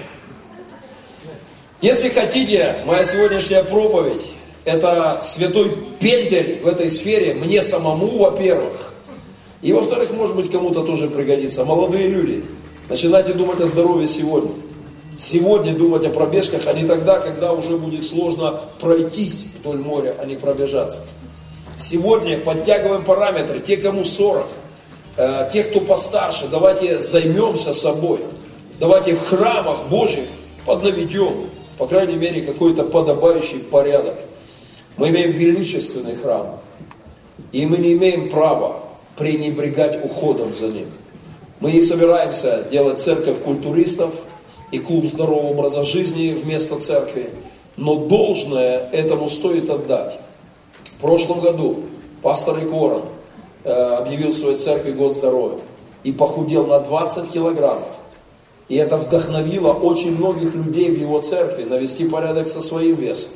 Если хотите, моя сегодняшняя проповедь, это святой пендель в этой сфере, мне самому, во-первых, и во-вторых, может быть, кому-то тоже пригодится. Молодые люди, начинайте думать о здоровье сегодня. Сегодня думать о пробежках, а не тогда, когда уже будет сложно пройтись вдоль моря, а не пробежаться. Сегодня подтягиваем параметры. Те, кому 40, э, те, кто постарше, давайте займемся собой. Давайте в храмах Божьих поднаведем, по крайней мере, какой-то подобающий порядок. Мы имеем величественный храм. И мы не имеем права пренебрегать уходом за ним. Мы не собираемся делать церковь культуристов и клуб здорового образа жизни вместо церкви, но должное этому стоит отдать. В прошлом году пастор Икворон э, объявил своей церкви год здоровья и похудел на 20 килограммов. И это вдохновило очень многих людей в его церкви навести порядок со своим весом.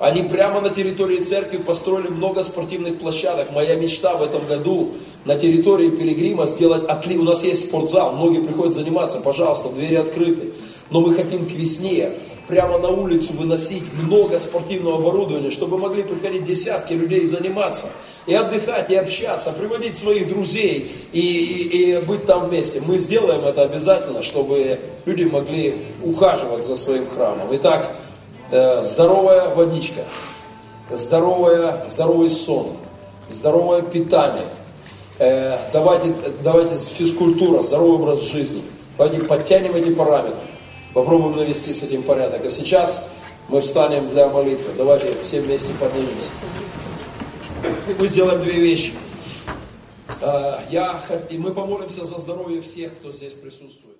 Они прямо на территории церкви построили много спортивных площадок. Моя мечта в этом году на территории Пилигрима сделать отли. У нас есть спортзал, многие приходят заниматься, пожалуйста, двери открыты. Но мы хотим к весне прямо на улицу выносить много спортивного оборудования, чтобы могли приходить десятки людей заниматься, и отдыхать, и общаться, приводить своих друзей, и, и, и быть там вместе. Мы сделаем это обязательно, чтобы люди могли ухаживать за своим храмом. Итак, здоровая водичка, здоровая, здоровый сон, здоровое питание, э, давайте, давайте физкультура, здоровый образ жизни, давайте подтянем эти параметры. Попробуем навести с этим порядок. А сейчас мы встанем для молитвы. Давайте все вместе поднимемся. Мы сделаем две вещи. А, я, и мы помолимся за здоровье всех, кто здесь присутствует.